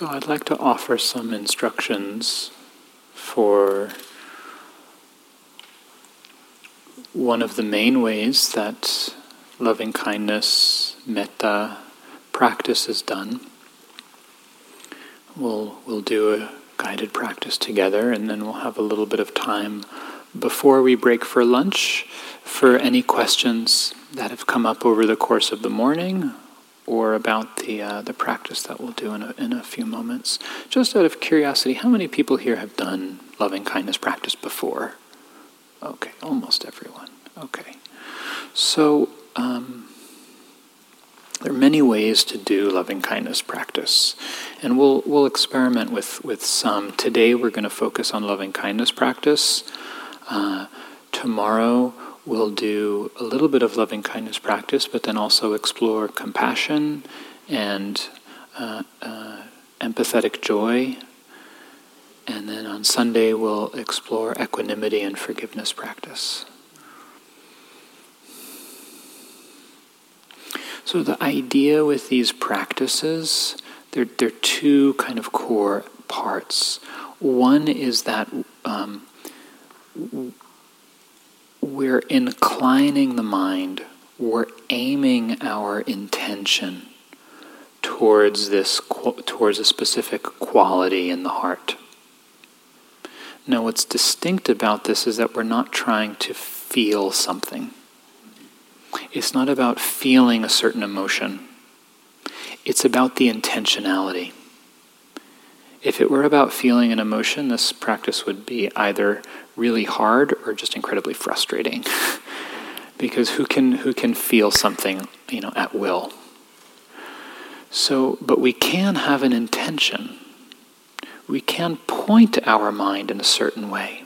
So I'd like to offer some instructions for one of the main ways that loving kindness, metta practice is done. We'll, we'll do a guided practice together and then we'll have a little bit of time before we break for lunch for any questions that have come up over the course of the morning or about the uh, the practice that we'll do in a, in a few moments. Just out of curiosity, how many people here have done loving kindness practice before? Okay, almost everyone. Okay, so um, there are many ways to do loving kindness practice, and we'll we'll experiment with with some. Today we're going to focus on loving kindness practice. Uh, tomorrow we'll do a little bit of loving kindness practice, but then also explore compassion and uh, uh, empathetic joy. And then on Sunday, we'll explore equanimity and forgiveness practice. So, the idea with these practices, they're, they're two kind of core parts. One is that um, we're inclining the mind, we're aiming our intention towards this towards a specific quality in the heart. Now what's distinct about this is that we're not trying to feel something. It's not about feeling a certain emotion. It's about the intentionality. If it were about feeling an emotion, this practice would be either really hard or just incredibly frustrating. because who can who can feel something, you know, at will? So, but we can have an intention. We can point our mind in a certain way.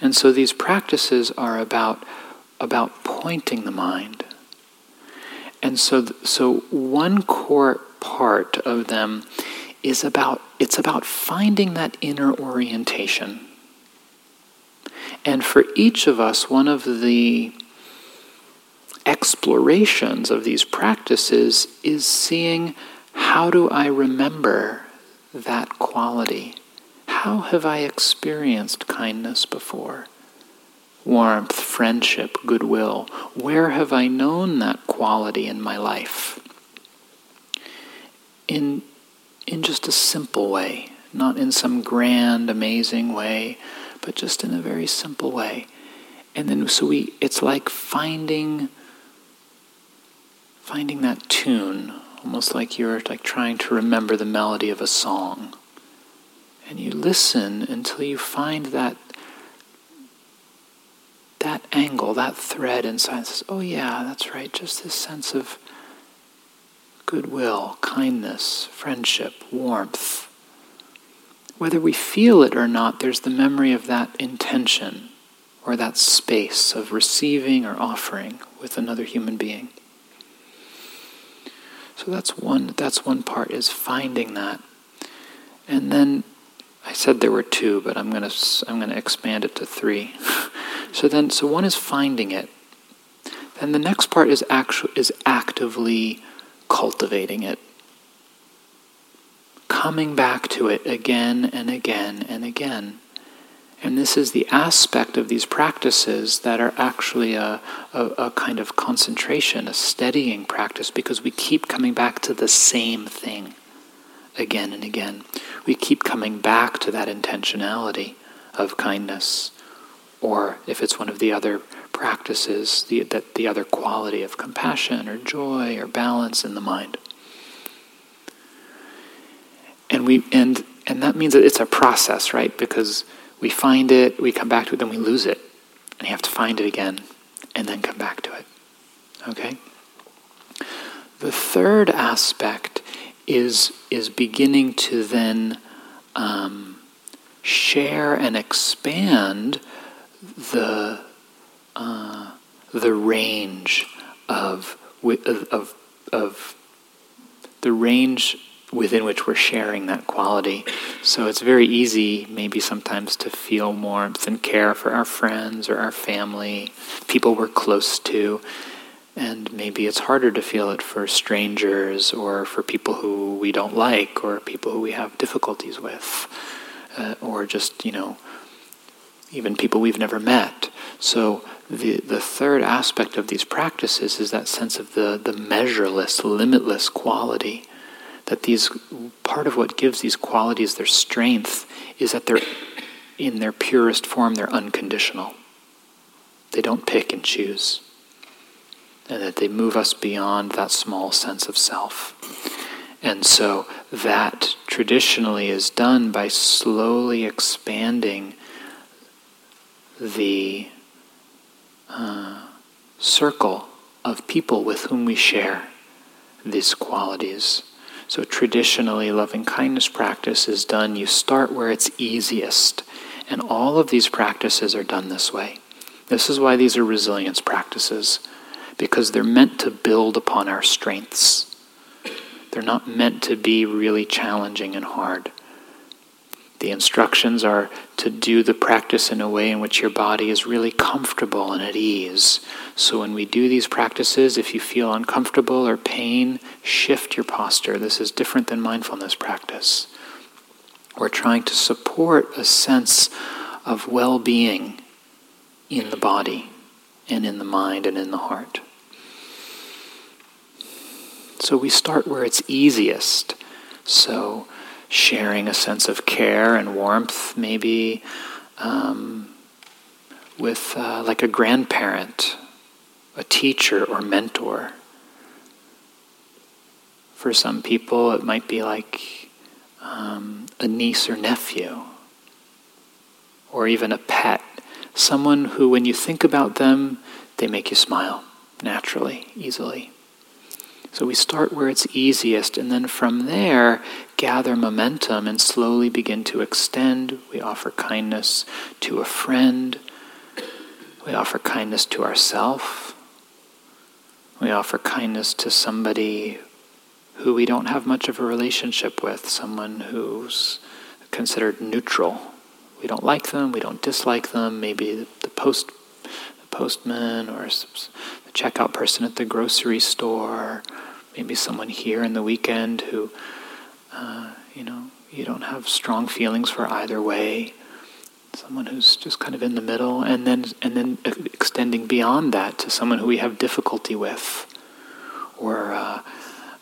And so these practices are about about pointing the mind. And so so one core part of them is about it's about finding that inner orientation and for each of us, one of the explorations of these practices is seeing how do I remember that quality? How have I experienced kindness before? Warmth, friendship, goodwill. Where have I known that quality in my life? In, in just a simple way, not in some grand, amazing way, but just in a very simple way. And then so we it's like finding finding that tune, almost like you're like trying to remember the melody of a song. And you listen until you find that that angle, that thread inside says, oh yeah, that's right, just this sense of goodwill, kindness, friendship, warmth whether we feel it or not, there's the memory of that intention or that space of receiving or offering with another human being. So that's one that's one part is finding that. And then I said there were two, but I'm going to I'm going to expand it to 3. so then so one is finding it. Then the next part is actually is actively cultivating it coming back to it again and again and again. And this is the aspect of these practices that are actually a, a, a, kind of concentration, a steadying practice, because we keep coming back to the same thing again and again. We keep coming back to that intentionality of kindness, or if it's one of the other practices, the, that the other quality of compassion or joy or balance in the mind and we and and that means that it's a process, right? Because we find it, we come back to it, then we lose it, and you have to find it again, and then come back to it. Okay. The third aspect is is beginning to then um, share and expand the uh, the range of of of the range within which we're sharing that quality. So it's very easy, maybe sometimes, to feel warmth and care for our friends or our family, people we're close to. and maybe it's harder to feel it for strangers or for people who we don't like or people who we have difficulties with, uh, or just, you know, even people we've never met. So the, the third aspect of these practices is that sense of the, the measureless, limitless quality. That these part of what gives these qualities their strength is that they're in their purest form, they're unconditional. They don't pick and choose and that they move us beyond that small sense of self. And so that traditionally is done by slowly expanding the uh, circle of people with whom we share these qualities. So traditionally, loving kindness practice is done, you start where it's easiest. And all of these practices are done this way. This is why these are resilience practices because they're meant to build upon our strengths. They're not meant to be really challenging and hard. The instructions are to do the practice in a way in which your body is really comfortable and at ease. So, when we do these practices, if you feel uncomfortable or pain, shift your posture. This is different than mindfulness practice. We're trying to support a sense of well being in the body and in the mind and in the heart. So we start where it's easiest. So sharing a sense of care and warmth, maybe um, with uh, like a grandparent, a teacher, or mentor. For some people, it might be like um, a niece or nephew, or even a pet. Someone who, when you think about them, they make you smile naturally, easily. So we start where it's easiest, and then from there, gather momentum and slowly begin to extend. We offer kindness to a friend, we offer kindness to ourselves, we offer kindness to somebody who we don't have much of a relationship with, someone who's considered neutral. We don't like them, we don't dislike them, maybe the post postman or the checkout person at the grocery store, maybe someone here in the weekend who, uh, you know, you don't have strong feelings for either way. Someone who's just kind of in the middle, and then and then extending beyond that to someone who we have difficulty with, or uh,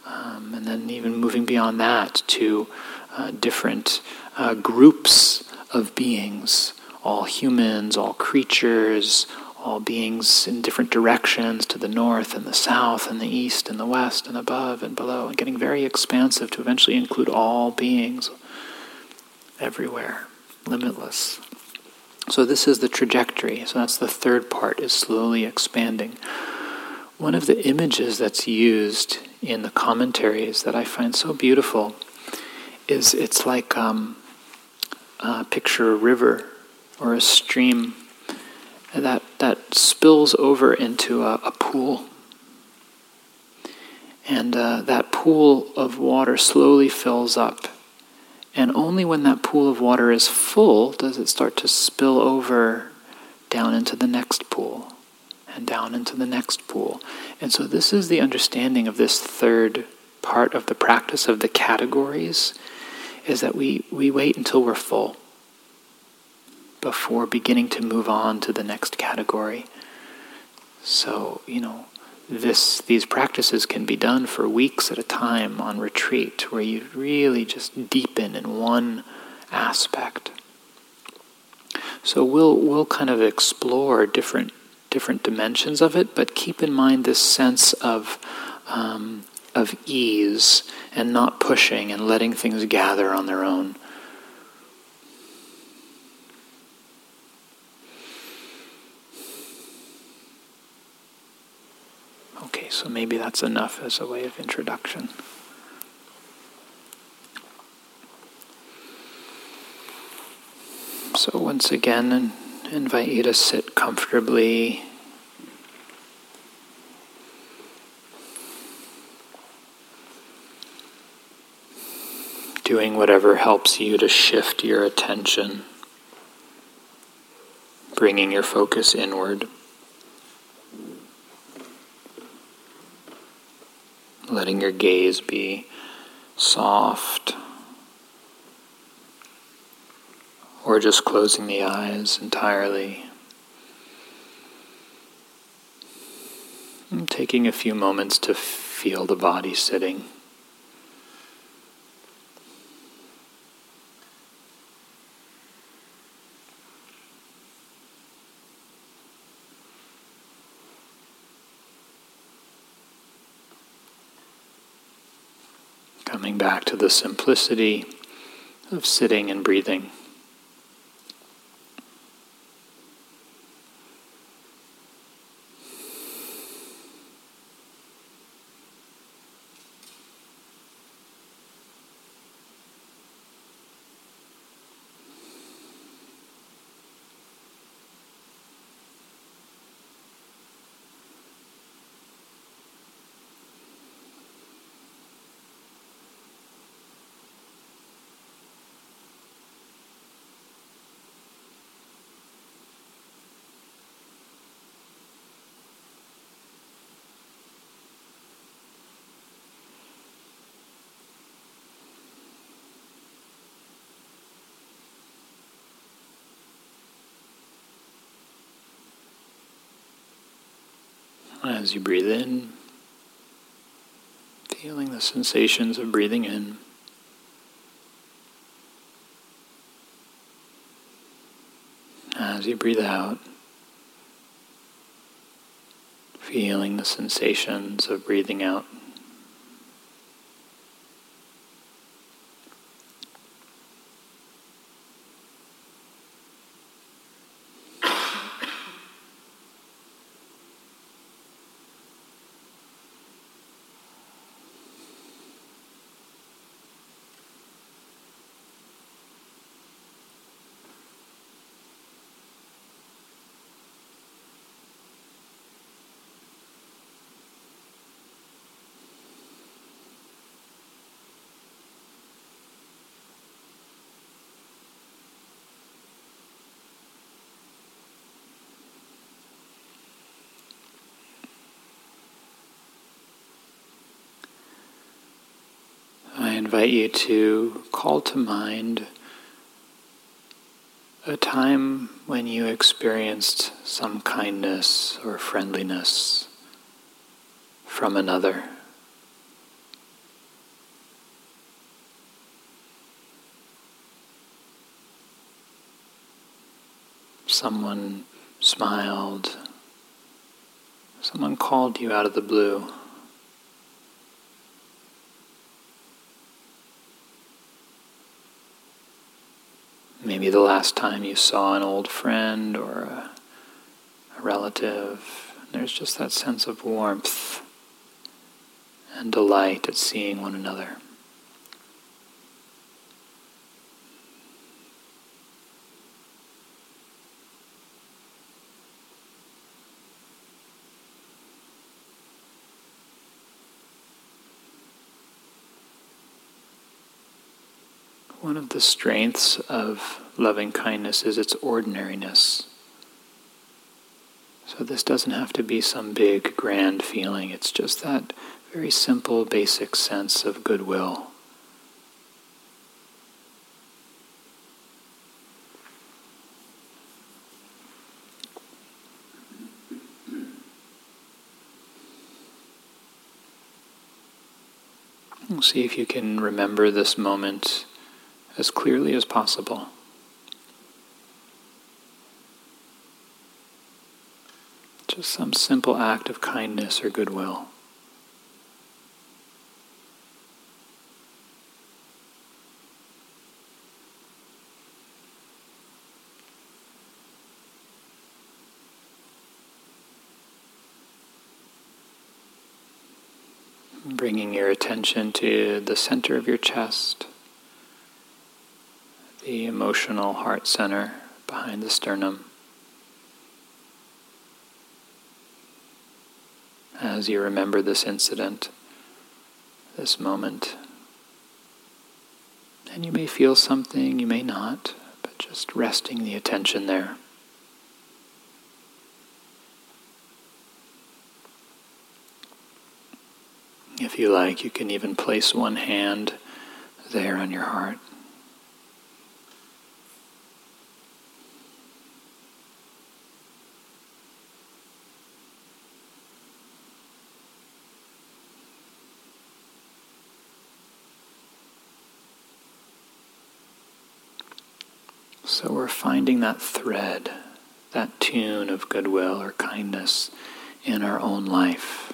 um, and then even moving beyond that to uh, different uh, groups of beings, all humans, all creatures, all beings in different directions to the north and the south and the east and the west and above and below, and getting very expansive to eventually include all beings everywhere, limitless. So this is the trajectory. So that's the third part is slowly expanding. One of the images that's used in the commentaries that I find so beautiful is it's like um, picture a river or a stream that, that spills over into a, a pool. And uh, that pool of water slowly fills up. And only when that pool of water is full does it start to spill over down into the next pool and down into the next pool. And so, this is the understanding of this third part of the practice of the categories is that we, we wait until we're full before beginning to move on to the next category. So, you know, this these practices can be done for weeks at a time on retreat where you really just deepen in one aspect. So we'll we'll kind of explore different different dimensions of it, but keep in mind this sense of um, of ease and not pushing and letting things gather on their own. Okay, so maybe that's enough as a way of introduction. So, once again, invite you to sit comfortably. Doing whatever helps you to shift your attention, bringing your focus inward. Letting your gaze be soft, or just closing the eyes entirely. Taking a few moments to feel the body sitting. Coming back to the simplicity of sitting and breathing. As you breathe in, feeling the sensations of breathing in. As you breathe out, feeling the sensations of breathing out. Invite you to call to mind a time when you experienced some kindness or friendliness from another. Someone smiled, someone called you out of the blue. Maybe the last time you saw an old friend or a, a relative. There's just that sense of warmth and delight at seeing one another. One of the strengths of loving kindness is its ordinariness. So, this doesn't have to be some big, grand feeling. It's just that very simple, basic sense of goodwill. See if you can remember this moment as clearly as possible. Just some simple act of kindness or goodwill. Bringing your attention to the center of your chest the emotional heart center behind the sternum. As you remember this incident, this moment, and you may feel something, you may not, but just resting the attention there. If you like, you can even place one hand there on your heart. So we're finding that thread, that tune of goodwill or kindness in our own life,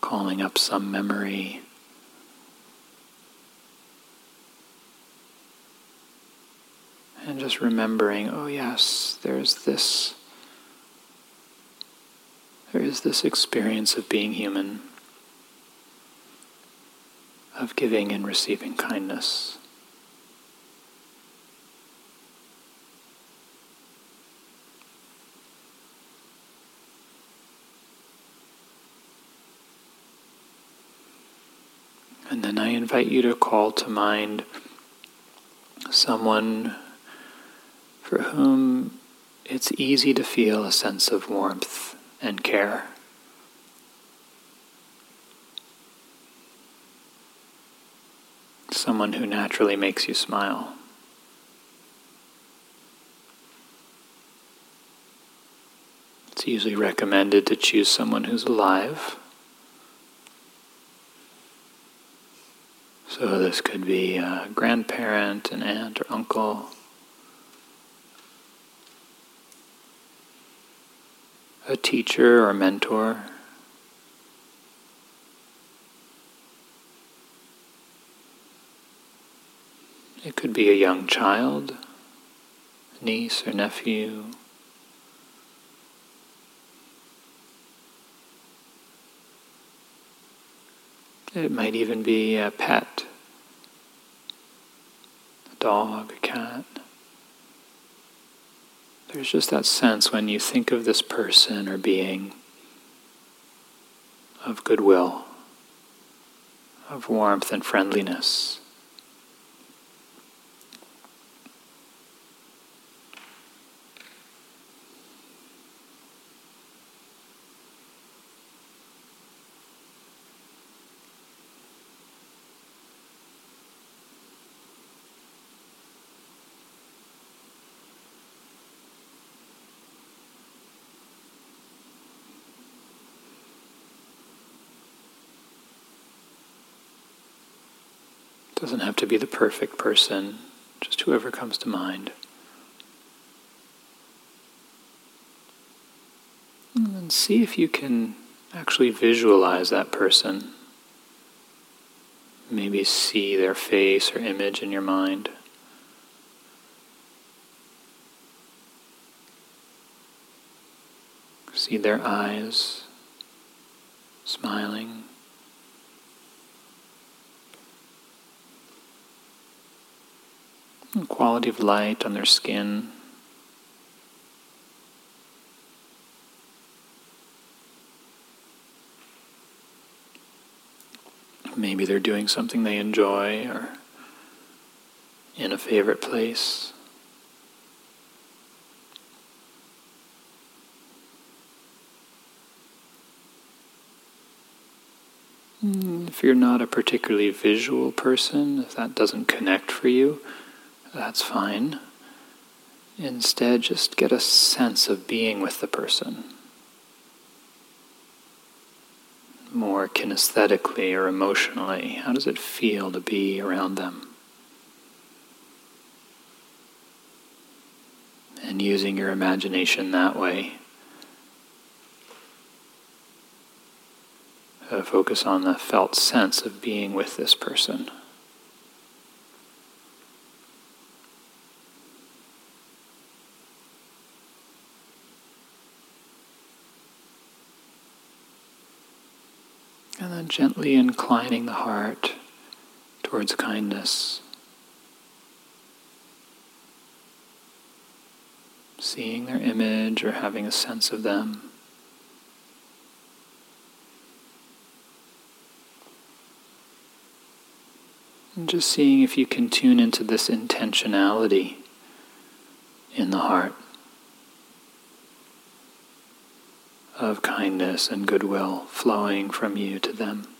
calling up some memory. And just remembering, oh yes, there's this there is this experience of being human, of giving and receiving kindness. And then I invite you to call to mind someone for whom it's easy to feel a sense of warmth and care. Someone who naturally makes you smile. It's usually recommended to choose someone who's alive. So this could be a grandparent, an aunt or uncle. A teacher or mentor. It could be a young child, niece or nephew. It might even be a pet, a dog, a cat. There's just that sense when you think of this person or being of goodwill, of warmth and friendliness. Doesn't have to be the perfect person, just whoever comes to mind. And then see if you can actually visualize that person. Maybe see their face or image in your mind. See their eyes smiling. Quality of light on their skin. Maybe they're doing something they enjoy or in a favorite place. Hmm, if you're not a particularly visual person, if that doesn't connect for you, that's fine. Instead, just get a sense of being with the person. More kinesthetically or emotionally, how does it feel to be around them? And using your imagination that way. Uh, focus on the felt sense of being with this person. And then gently inclining the heart towards kindness. Seeing their image or having a sense of them. And just seeing if you can tune into this intentionality in the heart. Of kindness and goodwill flowing from you to them.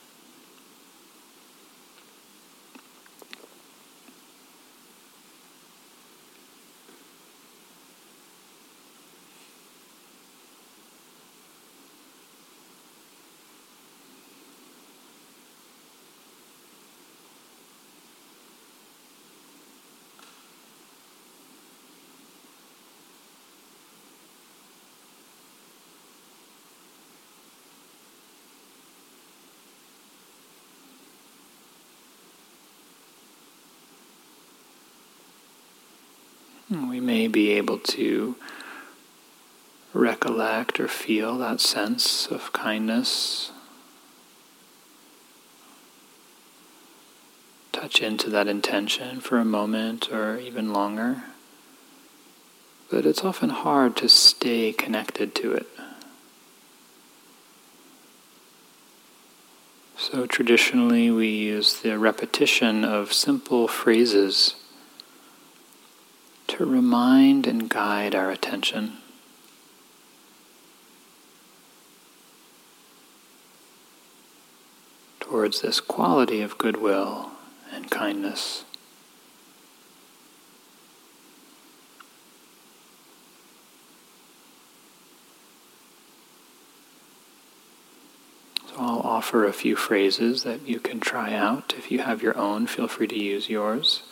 We may be able to recollect or feel that sense of kindness. Touch into that intention for a moment or even longer. But it's often hard to stay connected to it. So traditionally, we use the repetition of simple phrases to remind and guide our attention. towards this quality of goodwill and kindness. So I'll offer a few phrases that you can try out. If you have your own, feel free to use yours.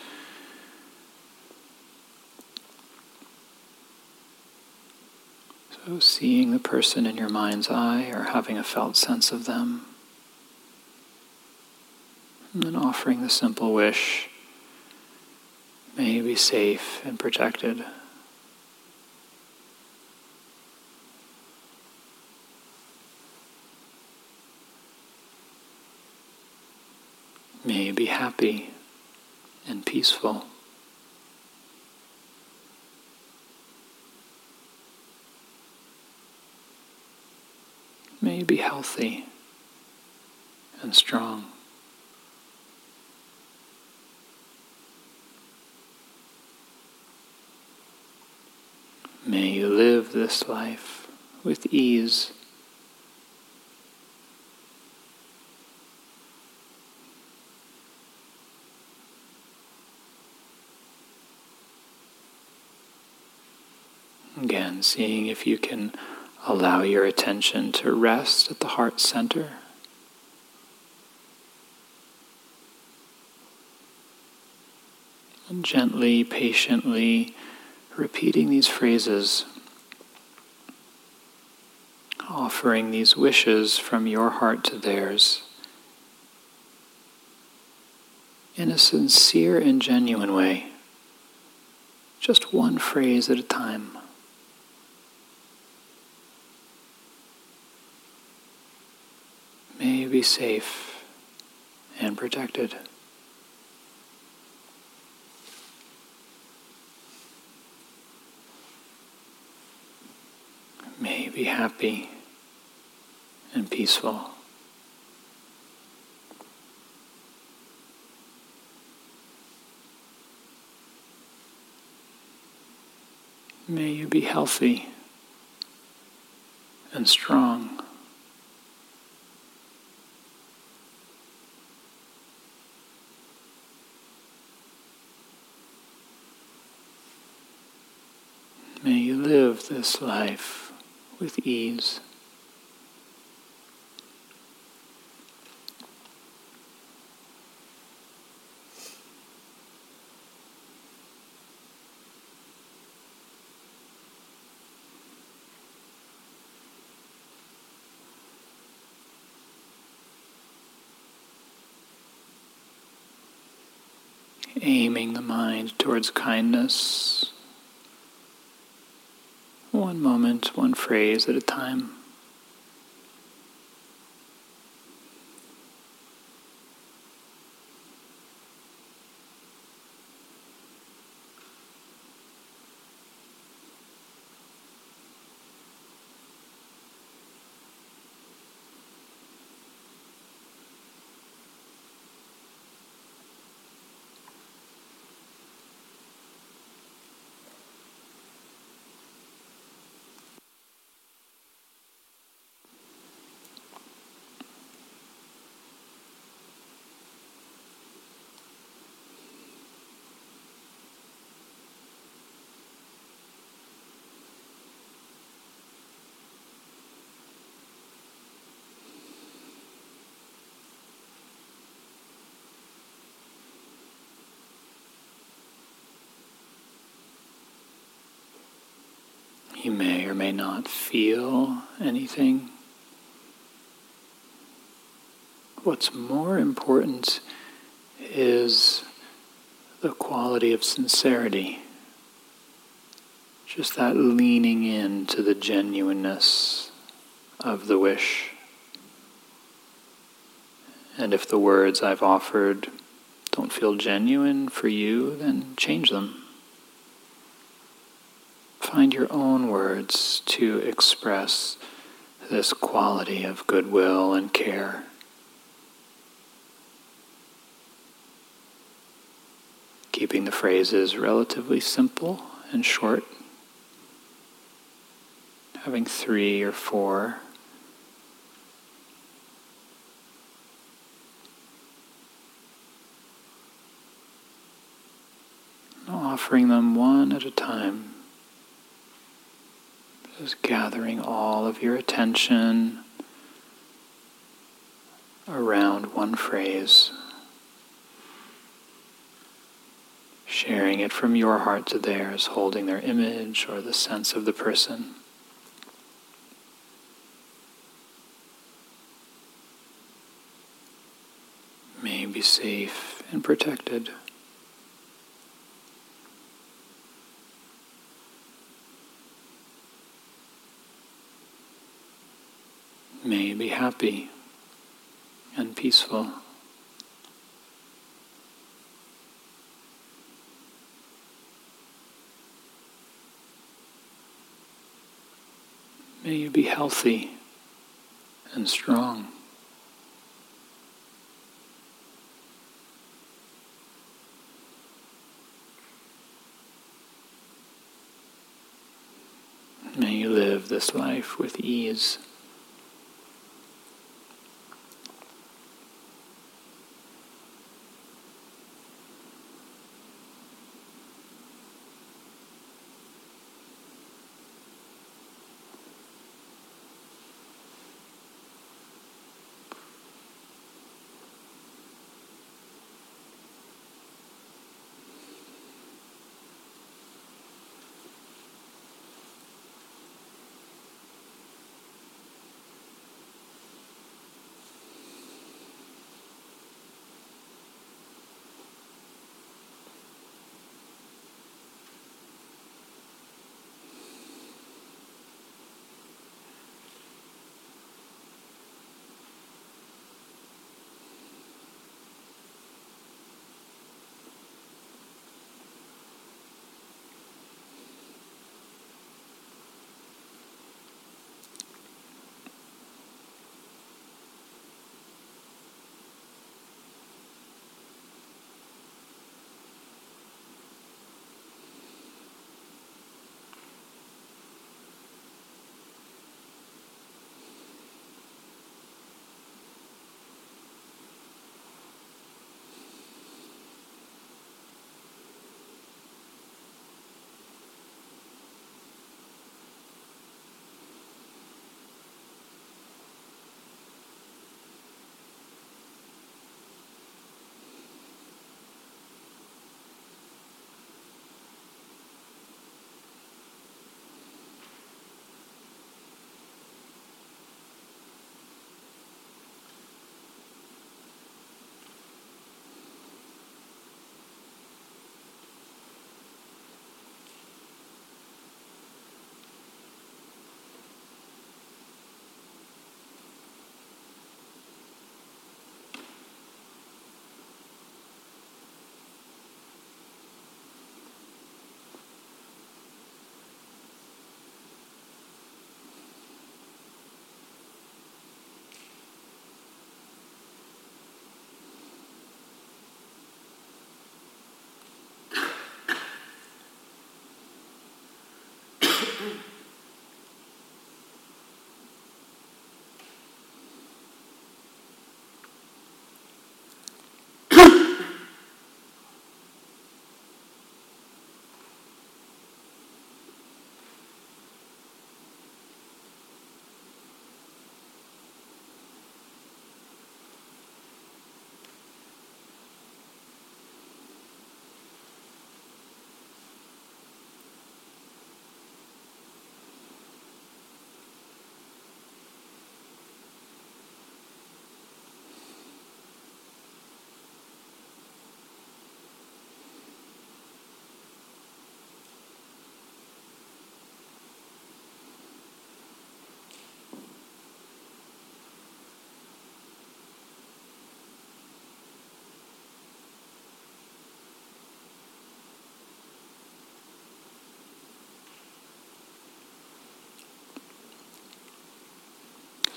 So, seeing the person in your mind's eye or having a felt sense of them. And then offering the simple wish, may you be safe and protected. May you be happy and peaceful. May you be healthy and strong. May you live this life with ease. Again, seeing if you can allow your attention to rest at the heart center. And gently, patiently, repeating these phrases, offering these wishes from your heart to theirs in a sincere and genuine way, just one phrase at a time. May you be safe and protected. May be happy and peaceful. May you be healthy and strong. May you live this life with ease. aiming the mind towards kindness one moment, one phrase at a time. You may or may not feel anything. What's more important is the quality of sincerity Just that leaning in to the genuineness of the wish. And if the words I've offered don't feel genuine for you, then change them. Find your own words to express this quality of goodwill and care. Keeping the phrases relatively simple and short, having three or four. Offering them one at a time. Just gathering all of your attention around one phrase, sharing it from your heart to theirs, holding their image or the sense of the person. May be safe and protected. Be happy and peaceful. May you be healthy and strong. May you live this life with ease.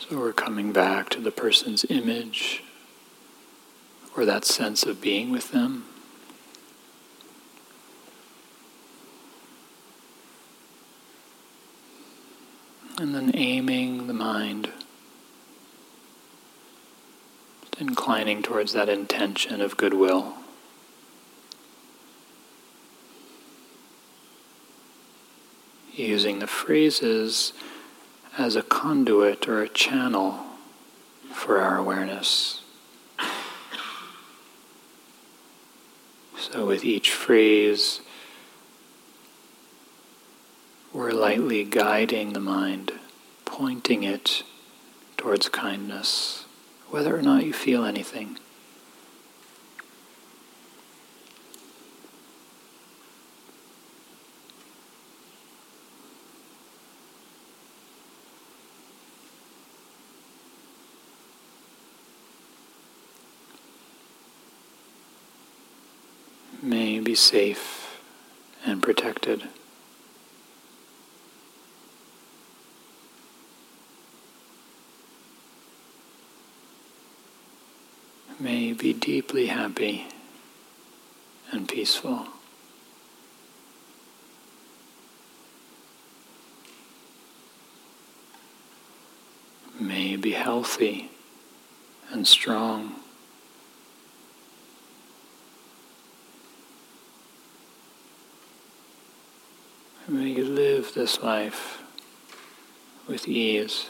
So we're coming back to the person's image or that sense of being with them. And then aiming the mind, inclining towards that intention of goodwill. Using the phrases as a conduit or a channel for our awareness. So, with each phrase, we're lightly guiding the mind, pointing it towards kindness, whether or not you feel anything. may be safe and protected. May be deeply happy and peaceful. May be healthy and strong. May you live this life with ease.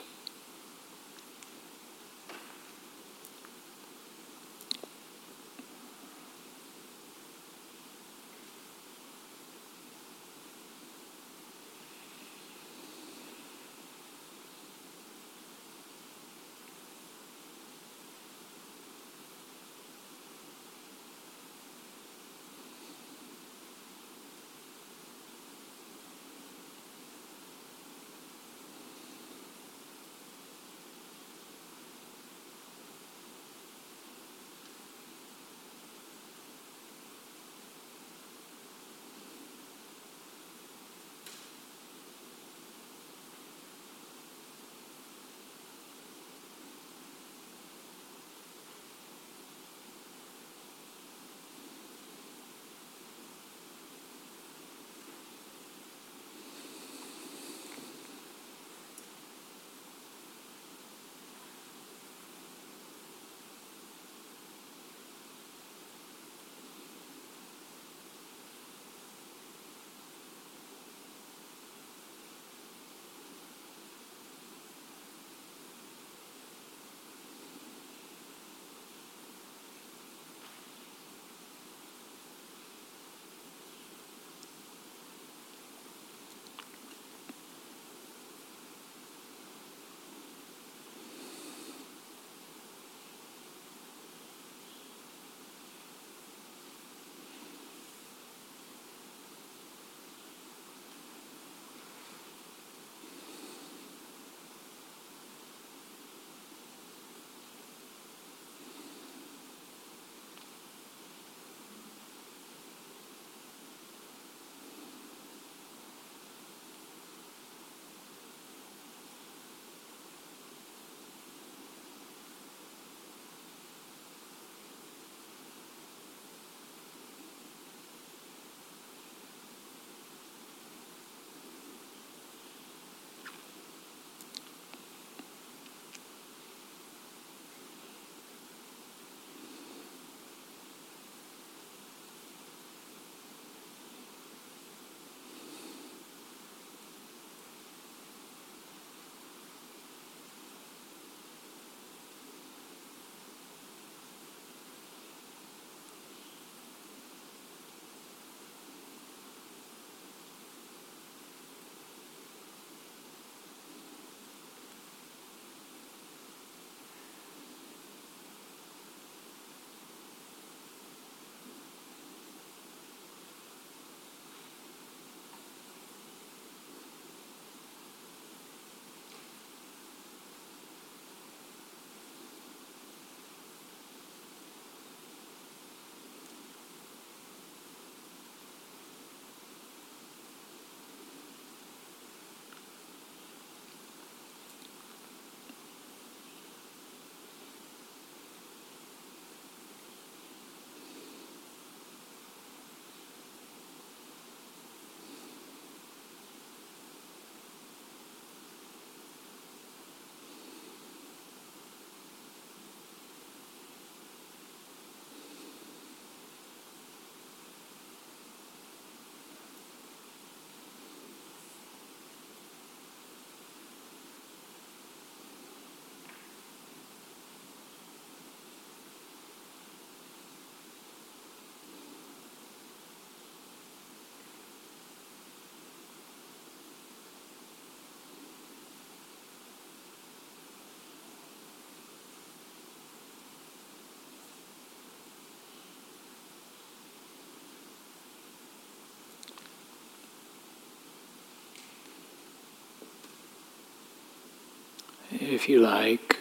If you like,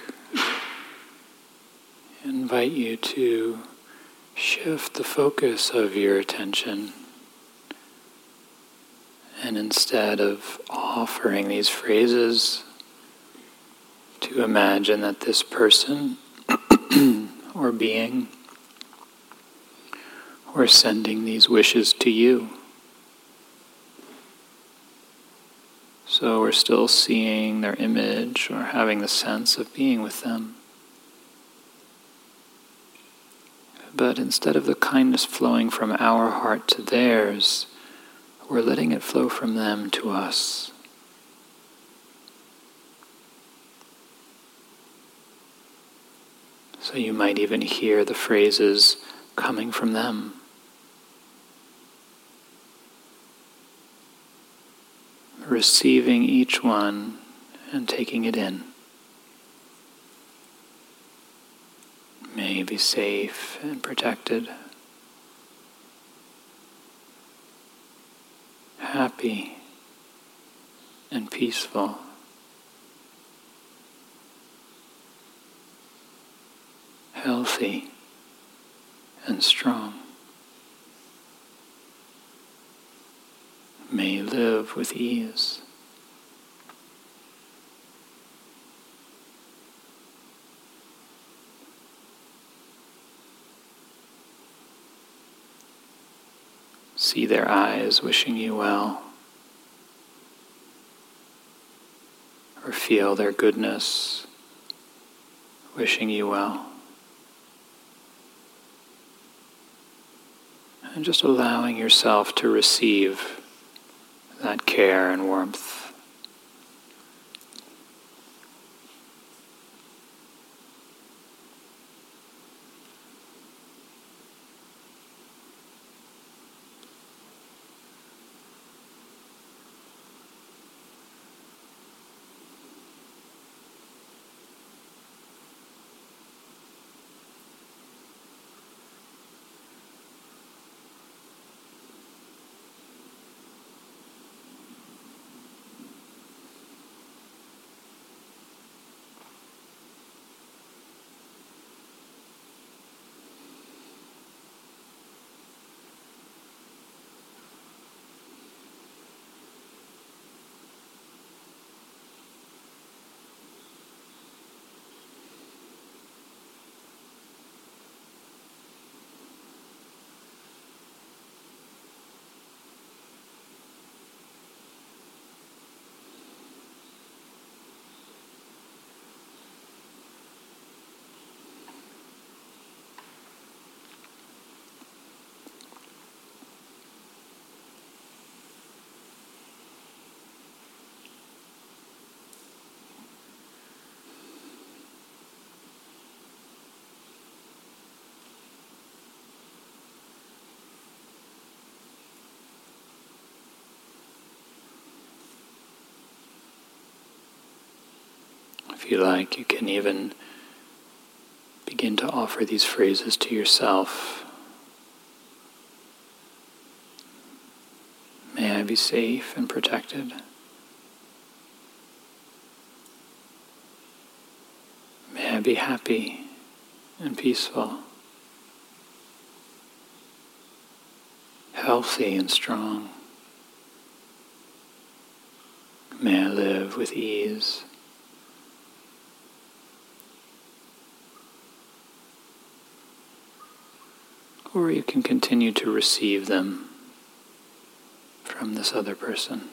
invite you to shift the focus of your attention. And instead of offering these phrases, to imagine that this person or being or sending these wishes to you. So we're still seeing their image or having the sense of being with them. But instead of the kindness flowing from our heart to theirs, we're letting it flow from them to us. So you might even hear the phrases coming from them. Receiving each one and taking it in. May be safe and protected, happy and peaceful. Healthy and strong. May live with ease. See their eyes wishing you well, or feel their goodness wishing you well. And just allowing yourself to receive that care and warmth. If you like, you can even begin to offer these phrases to yourself. May I be safe and protected. May I be happy and peaceful, healthy and strong. May I live with ease. Or you can continue to receive them from this other person.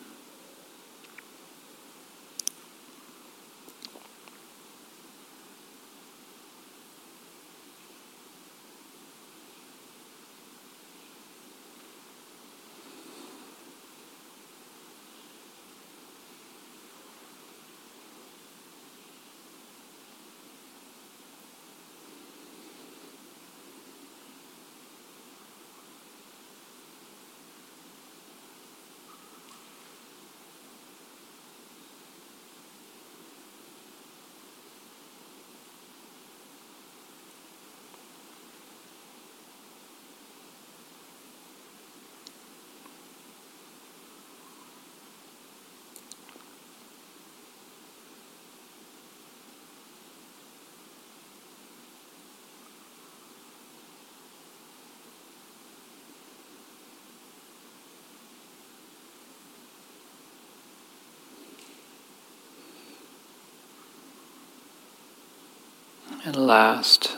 And last,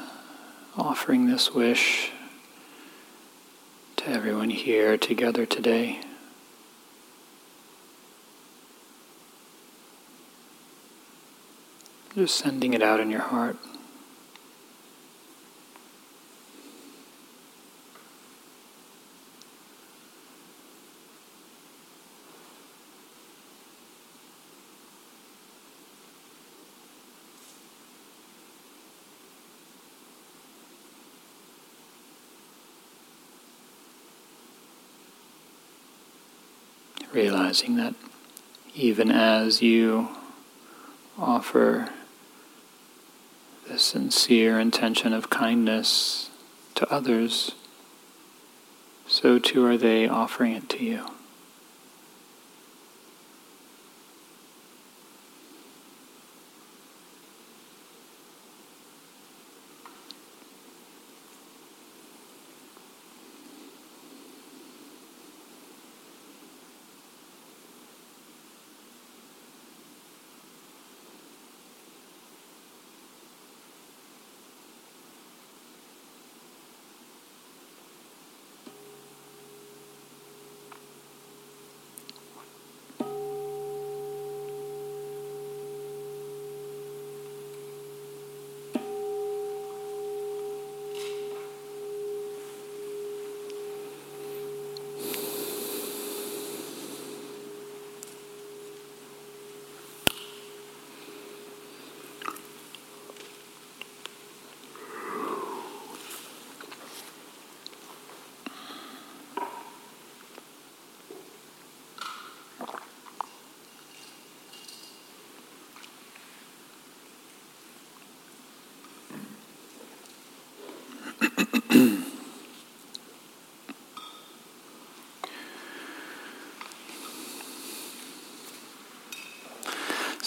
offering this wish to everyone here together today. Just sending it out in your heart. Realizing that even as you offer the sincere intention of kindness to others, so too are they offering it to you.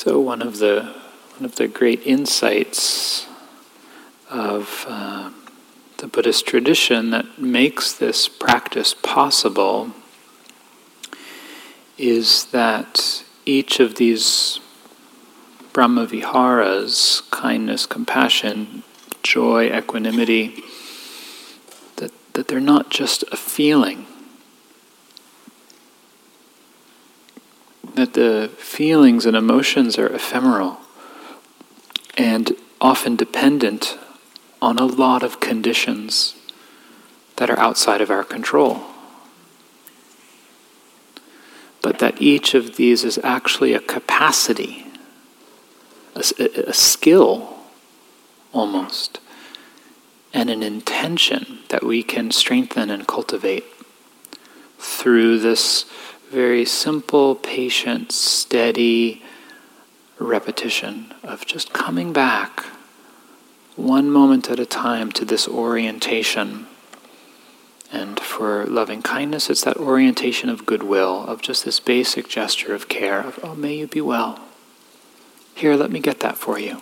So one of the one of the great insights of uh, the Buddhist tradition that makes this practice possible is that each of these Brahma Viharas, kindness, compassion, joy, equanimity, that, that they're not just a feeling the feelings and emotions are ephemeral and often dependent on a lot of conditions that are outside of our control. But that each of these is actually a capacity, a, a skill almost, and an intention that we can strengthen and cultivate through this very simple, patient, steady repetition of just coming back one moment at a time to this orientation. And for loving kindness, it's that orientation of goodwill, of just this basic gesture of care, of, oh, may you be well. Here, let me get that for you.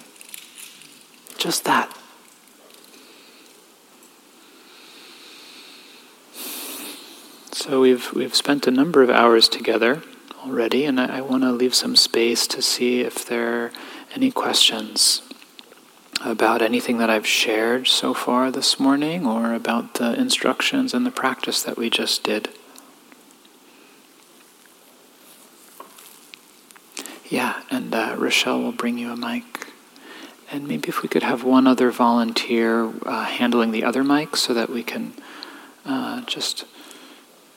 Just that. So we've we've spent a number of hours together already, and I, I want to leave some space to see if there are any questions about anything that I've shared so far this morning, or about the instructions and the practice that we just did. Yeah, and uh, Rochelle will bring you a mic. And maybe if we could have one other volunteer uh, handling the other mic so that we can uh, just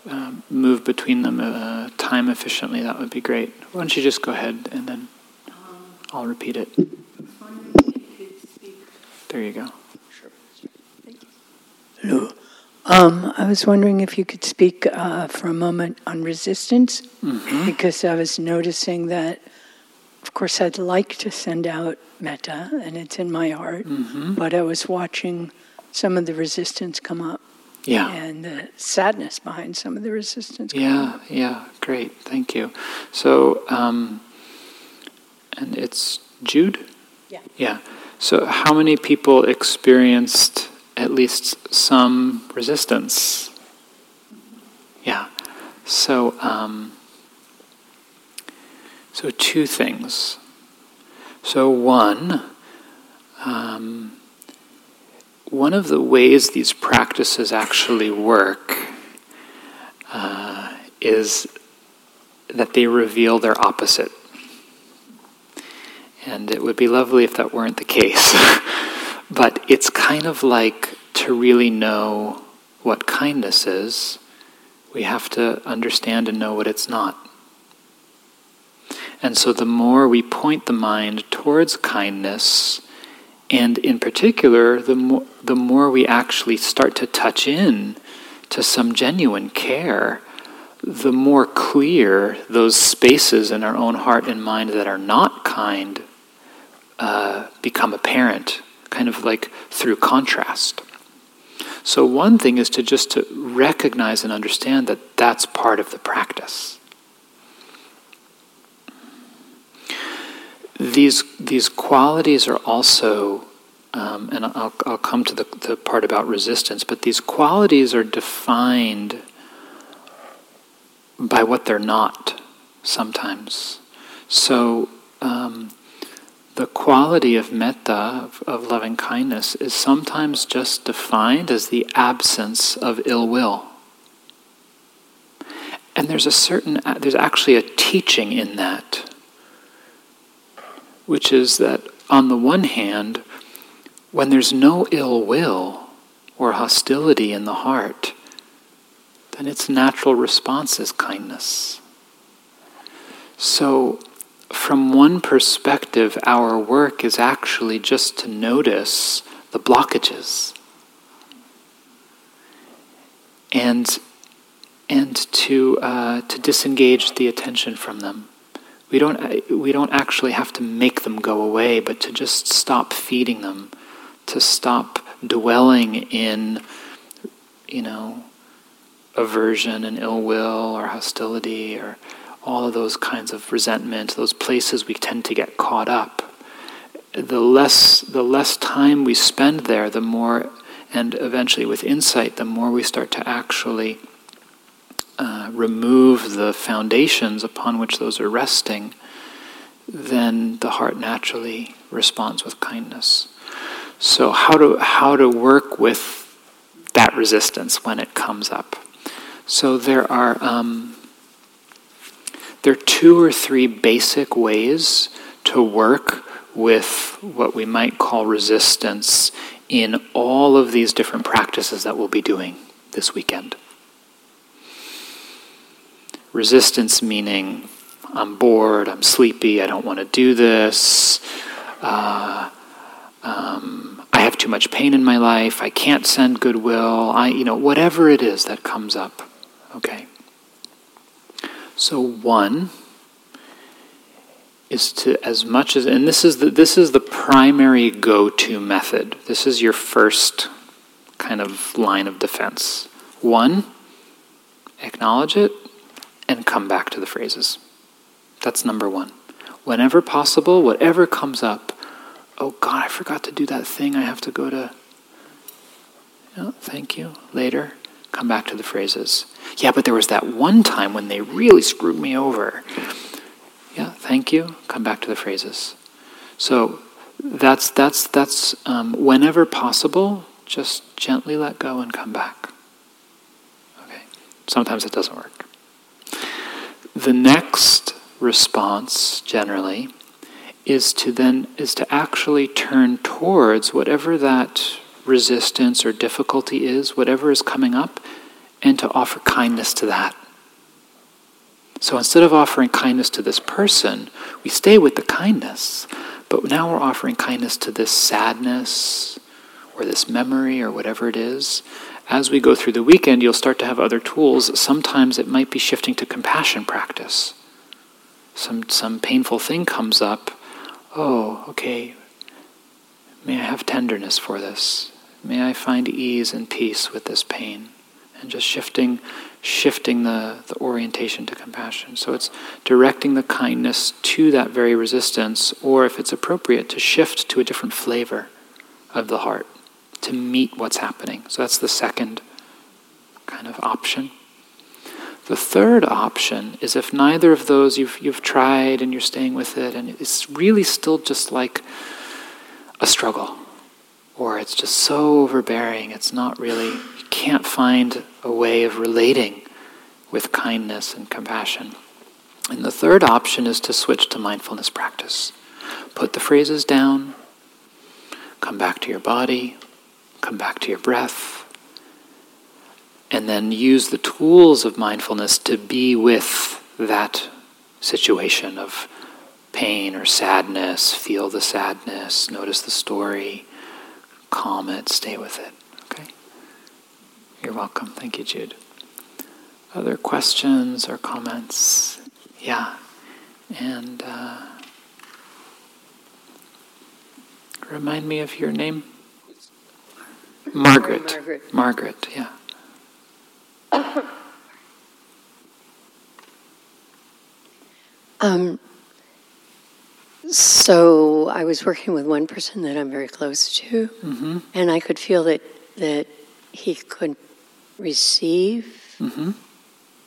uh, move between them uh, time efficiently, that would be great. Why don't you just go ahead and then I'll repeat it. There you go. Sure. Hello. Um, I was wondering if you could speak uh, for a moment on resistance, mm-hmm. because I was noticing that, of course, I'd like to send out metta, and it's in my heart, mm-hmm. but I was watching some of the resistance come up. Yeah. And the sadness behind some of the resistance. Yeah, yeah, great. Thank you. So, um, and it's Jude? Yeah. Yeah. So, how many people experienced at least some resistance? Yeah. So, um, so two things. So, one, um, one of the ways these practices actually work uh, is that they reveal their opposite. And it would be lovely if that weren't the case. but it's kind of like to really know what kindness is, we have to understand and know what it's not. And so the more we point the mind towards kindness, and in particular, the more, the more we actually start to touch in to some genuine care, the more clear those spaces in our own heart and mind that are not kind uh, become apparent, kind of like through contrast. So one thing is to just to recognize and understand that that's part of the practice. These these qualities are also, um, and I'll, I'll come to the, the part about resistance, but these qualities are defined by what they're not sometimes. So um, the quality of metta, of, of loving kindness, is sometimes just defined as the absence of ill will. And there's a certain, there's actually a teaching in that, which is that on the one hand, when there's no ill will or hostility in the heart, then its natural response is kindness. So, from one perspective, our work is actually just to notice the blockages and and to uh, to disengage the attention from them. We don't we don't actually have to make them go away, but to just stop feeding them, to stop dwelling in, you know, aversion and ill will or hostility or all of those kinds of resentment, those places we tend to get caught up. The less, the less time we spend there, the more, and eventually with insight, the more we start to actually uh, remove the foundations upon which those are resting, then the heart naturally responds with kindness. So, how to, how to work with that resistance when it comes up? So, there are. Um, there are two or three basic ways to work with what we might call resistance in all of these different practices that we'll be doing this weekend. Resistance meaning I'm bored, I'm sleepy, I don't want to do this, uh, um, I have too much pain in my life, I can't send goodwill, I, you know, whatever it is that comes up. Okay. So one is to as much as and this is the this is the primary go-to method. This is your first kind of line of defense. One, acknowledge it and come back to the phrases. That's number 1. Whenever possible, whatever comes up, oh God, I forgot to do that thing. I have to go to oh, thank you later come back to the phrases. Yeah, but there was that one time when they really screwed me over. Yeah, thank you. Come back to the phrases. So that's that's that's um, whenever possible, just gently let go and come back. Okay. Sometimes it doesn't work. The next response, generally, is to then is to actually turn towards whatever that resistance or difficulty is, whatever is coming up, and to offer kindness to that. So instead of offering kindness to this person, we stay with the kindness, but now we're offering kindness to this sadness or this memory or whatever it is. As we go through the weekend, you'll start to have other tools. Sometimes it might be shifting to compassion practice. Some, some painful thing comes up. Oh, okay. May I have tenderness for this? May I find ease and peace with this pain. And just shifting, shifting the, the orientation to compassion. So it's directing the kindness to that very resistance, or if it's appropriate, to shift to a different flavor of the heart to meet what's happening. So that's the second kind of option. The third option is if neither of those you've, you've tried and you're staying with it, and it's really still just like a struggle or it's just so overbearing, it's not really, you can't find a way of relating with kindness and compassion. And the third option is to switch to mindfulness practice. Put the phrases down, come back to your body, come back to your breath, and then use the tools of mindfulness to be with that situation of pain or sadness, feel the sadness, notice the story, calm it, stay with it. Okay? You're welcome. Thank you, Jude. Other questions or comments? Yeah. And uh, remind me of your name? Margaret. Margaret. Margaret, yeah. Um, so I was working with one person that I'm very close to, Mm-hmm. and I could feel that that he couldn't receive. Mm-hmm.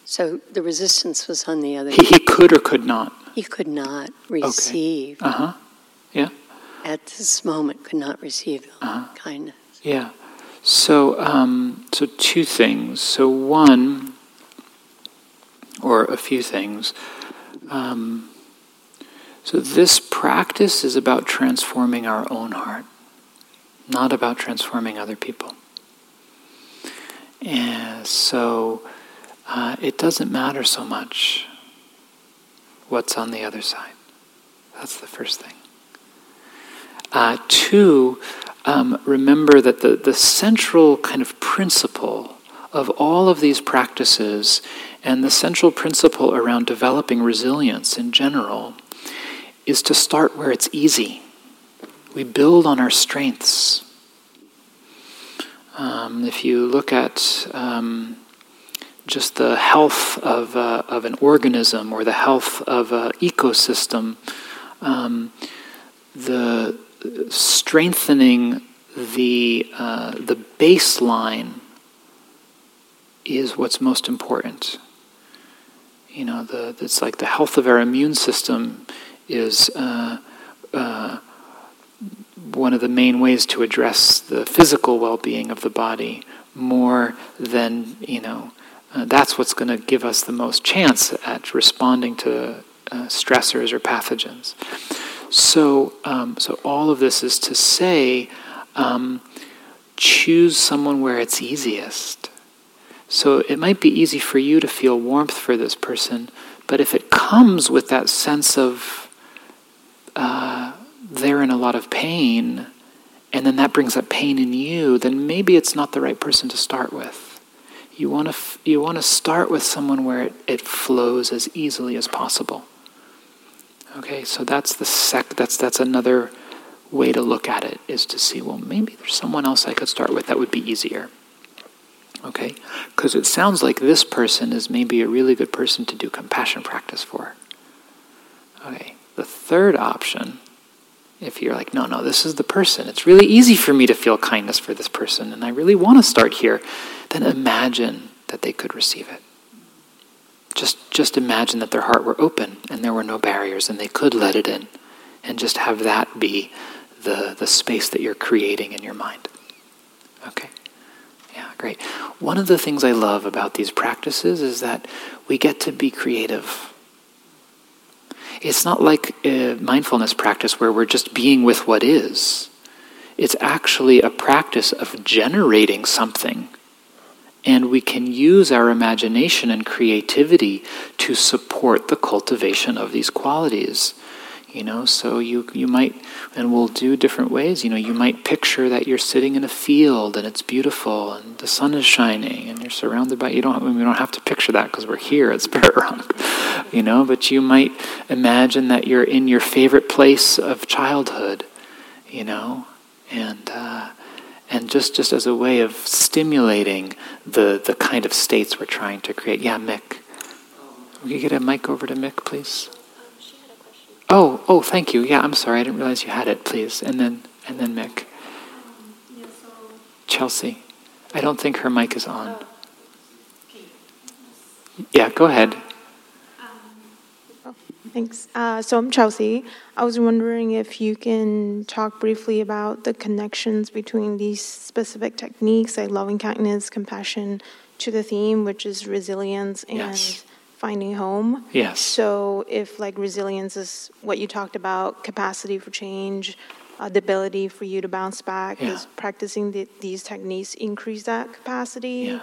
So the resistance was on the other. He, he could or could not. He could not receive Okay. Uh huh. Yeah. at this moment. Could not receive Uh-huh. kindness. Yeah. So, um, so two things. So one, or a few things. Um, so this practice is about transforming our own heart, not about transforming other people. And so uh, it doesn't matter so much what's on the other side. That's the first thing. Uh, two, um, remember that the, the central kind of principle of all of these practices and the central principle around developing resilience in general is to start where it's easy. We build on our strengths. Um, if you look at um, just the health of, uh, of an organism or the health of an ecosystem, um, the strengthening the, uh, the baseline is what's most important. You know, the, it's like the health of our immune system is uh, uh, one of the main ways to address the physical well-being of the body more than you know. Uh, that's what's going to give us the most chance at responding to uh, stressors or pathogens. So, um, so all of this is to say, um, choose someone where it's easiest. So it might be easy for you to feel warmth for this person, but if it comes with that sense of uh, they're in a lot of pain, and then that brings up pain in you, then maybe it's not the right person to start with. You want to f- you want to start with someone where it, it flows as easily as possible. Okay, so that's the sec. That's that's another way to look at it is to see well maybe there's someone else I could start with that would be easier. Okay, because it sounds like this person is maybe a really good person to do compassion practice for. Okay, the third option, if you're like no no this is the person, it's really easy for me to feel kindness for this person, and I really want to start here, then imagine that they could receive it. Just, just imagine that their heart were open and there were no barriers and they could let it in. And just have that be the, the space that you're creating in your mind. Okay? Yeah, great. One of the things I love about these practices is that we get to be creative. It's not like a mindfulness practice where we're just being with what is. It's actually a practice of generating something and we can use our imagination and creativity to support the cultivation of these qualities. You know, so you, you might, and we'll do different ways. You know, you might picture that you're sitting in a field and it's beautiful and the sun is shining and you're surrounded by, you don't, we don't have to picture that because we're here at Spirit Rock, you know, but you might imagine that you're in your favorite place of childhood, you know, and, uh, and just, just as a way of stimulating the, the kind of states we're trying to create. Yeah, Mick. Will you get a mic over to Mick, please? Oh, oh, thank you. Yeah, I'm sorry. I didn't realize you had it, please. And then, and then Mick. Chelsea. I don't think her mic is on. Oh. Yeah, go ahead. Thanks. Uh, so I'm Chelsea. I was wondering if you can talk briefly about the connections between these specific techniques, like loving kindness, compassion, to the theme, which is resilience and Yes. finding home. Yes. So if like resilience is what you talked about, capacity for change, uh, the ability for you to bounce back, Yeah. is practicing the, these techniques increase that capacity? Yeah.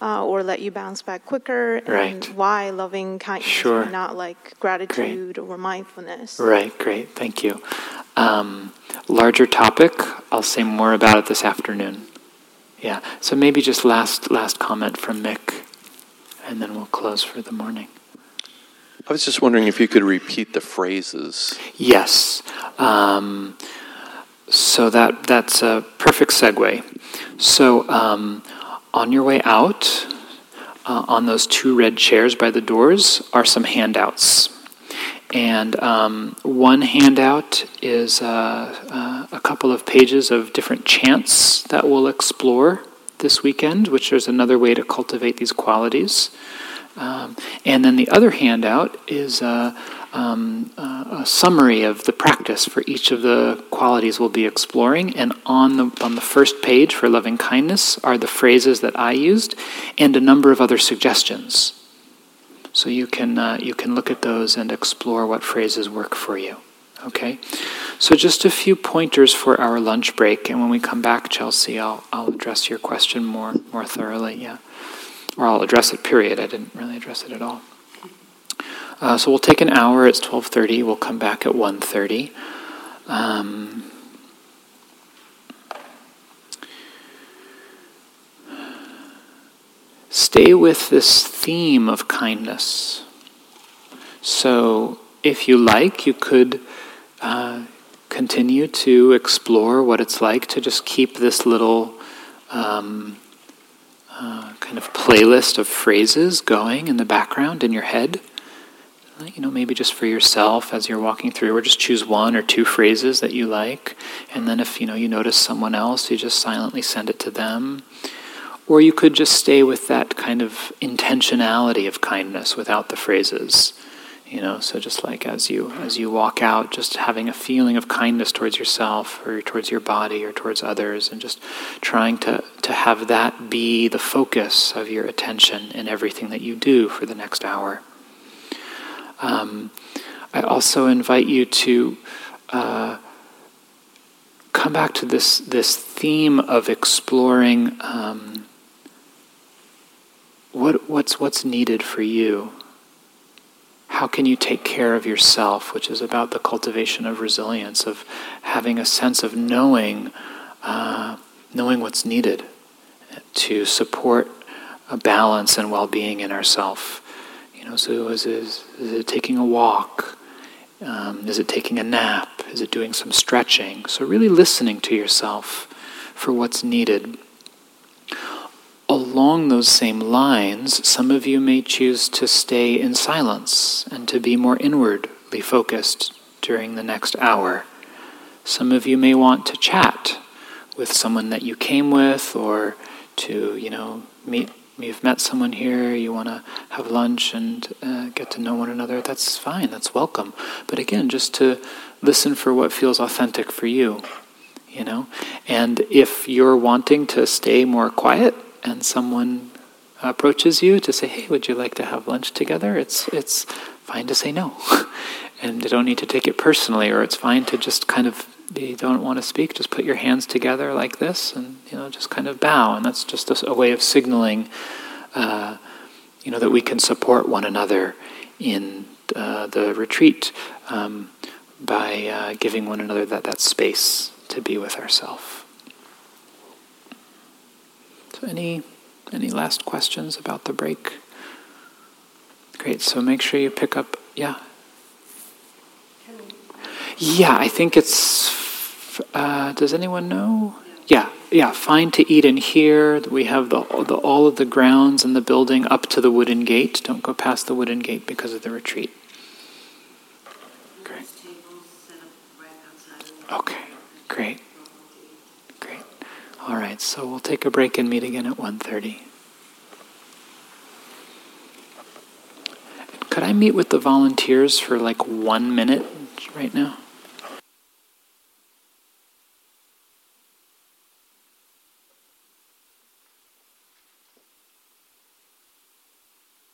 Uh, or let you bounce back quicker? And Right. why loving kindness Sure. and not like gratitude or mindfulness? Right, great, thank you. Um, larger topic, I'll say more about it this afternoon. Yeah, so maybe just last last comment from Mick, and then we'll close for the morning. I was just wondering if you could repeat the phrases. Yes. Um, so that that's a perfect segue. So um, on your way out, uh, on those two red chairs by the doors are some handouts. And um, one handout is uh, uh, a couple of pages of different chants that we'll explore this weekend, which is another way to cultivate these qualities. Um, and then the other handout is uh, um, uh, a summary of the practice for each of the qualities we'll be exploring. And on the, on the first page for loving kindness are the phrases that I used and a number of other suggestions. So you can, uh, you can look at those and explore what phrases work for you. Okay? So just a few pointers for our lunch break. And when we come back, Chelsea, I'll, I'll address your question more, more thoroughly. Yeah or I'll address it. Period. I didn't really address it at all. Uh, so we'll take an hour. It's twelve thirty. We'll come back at 1.30. Um, stay with this theme of kindness. So, if you like, you could uh, continue to explore what it's like to just keep this little. Um, uh, kind of playlist of phrases going in the background in your head. You know, maybe just for yourself as you're walking through, or just choose one or two phrases that you like, and then if you know you notice someone else, you just silently send it to them. Or you could just stay with that kind of intentionality of kindness without the phrases. You know, so just like as you as you walk out, just having a feeling of kindness towards yourself or towards your body or towards others, and just trying to to have that be the focus of your attention in everything that you do for the next hour. Um, I also invite you to uh, come back to this this theme of exploring um, what what's what's needed for you how can you take care of yourself, which is about the cultivation of resilience, of having a sense of knowing, uh, knowing what's needed to support a balance and well-being in ourself. Know, so is, is, is it taking a walk? Um, is it taking a nap? Is it doing some stretching? So really listening to yourself for what's needed. Along those same lines, some of you may choose to stay in silence and to be more inwardly focused during the next hour. Some of you may want to chat with someone that you came with or to, you know, meet. You've met someone here, you want to have lunch and uh, get to know one another, that's fine, that's welcome. But again, just to listen for what feels authentic for you, you know? And if you're wanting to stay more quiet, and someone approaches you to say, "Hey, would you like to have lunch together?" It's it's fine to say no, and you don't need to take it personally, or it's fine to just kind of you don't want to speak, just put your hands together like this, and you know just kind of bow, and that's just a, a way of signaling, uh, you know, that we can support one another in uh, the retreat um, by uh, giving one another that that space to be with ourselves. So any any last questions about the break? Great. So make sure you pick up. Yeah. Yeah, I think it's. Uh, does anyone know? Yeah, yeah. Fine to eat in here. We have the, the all of the grounds and the building up to the wooden gate. Don't go past the wooden gate because of the retreat. Great. Okay. Great. Great. All right, so we'll take a break and meet again at 1.30. Could I meet with the volunteers for like one minute right now?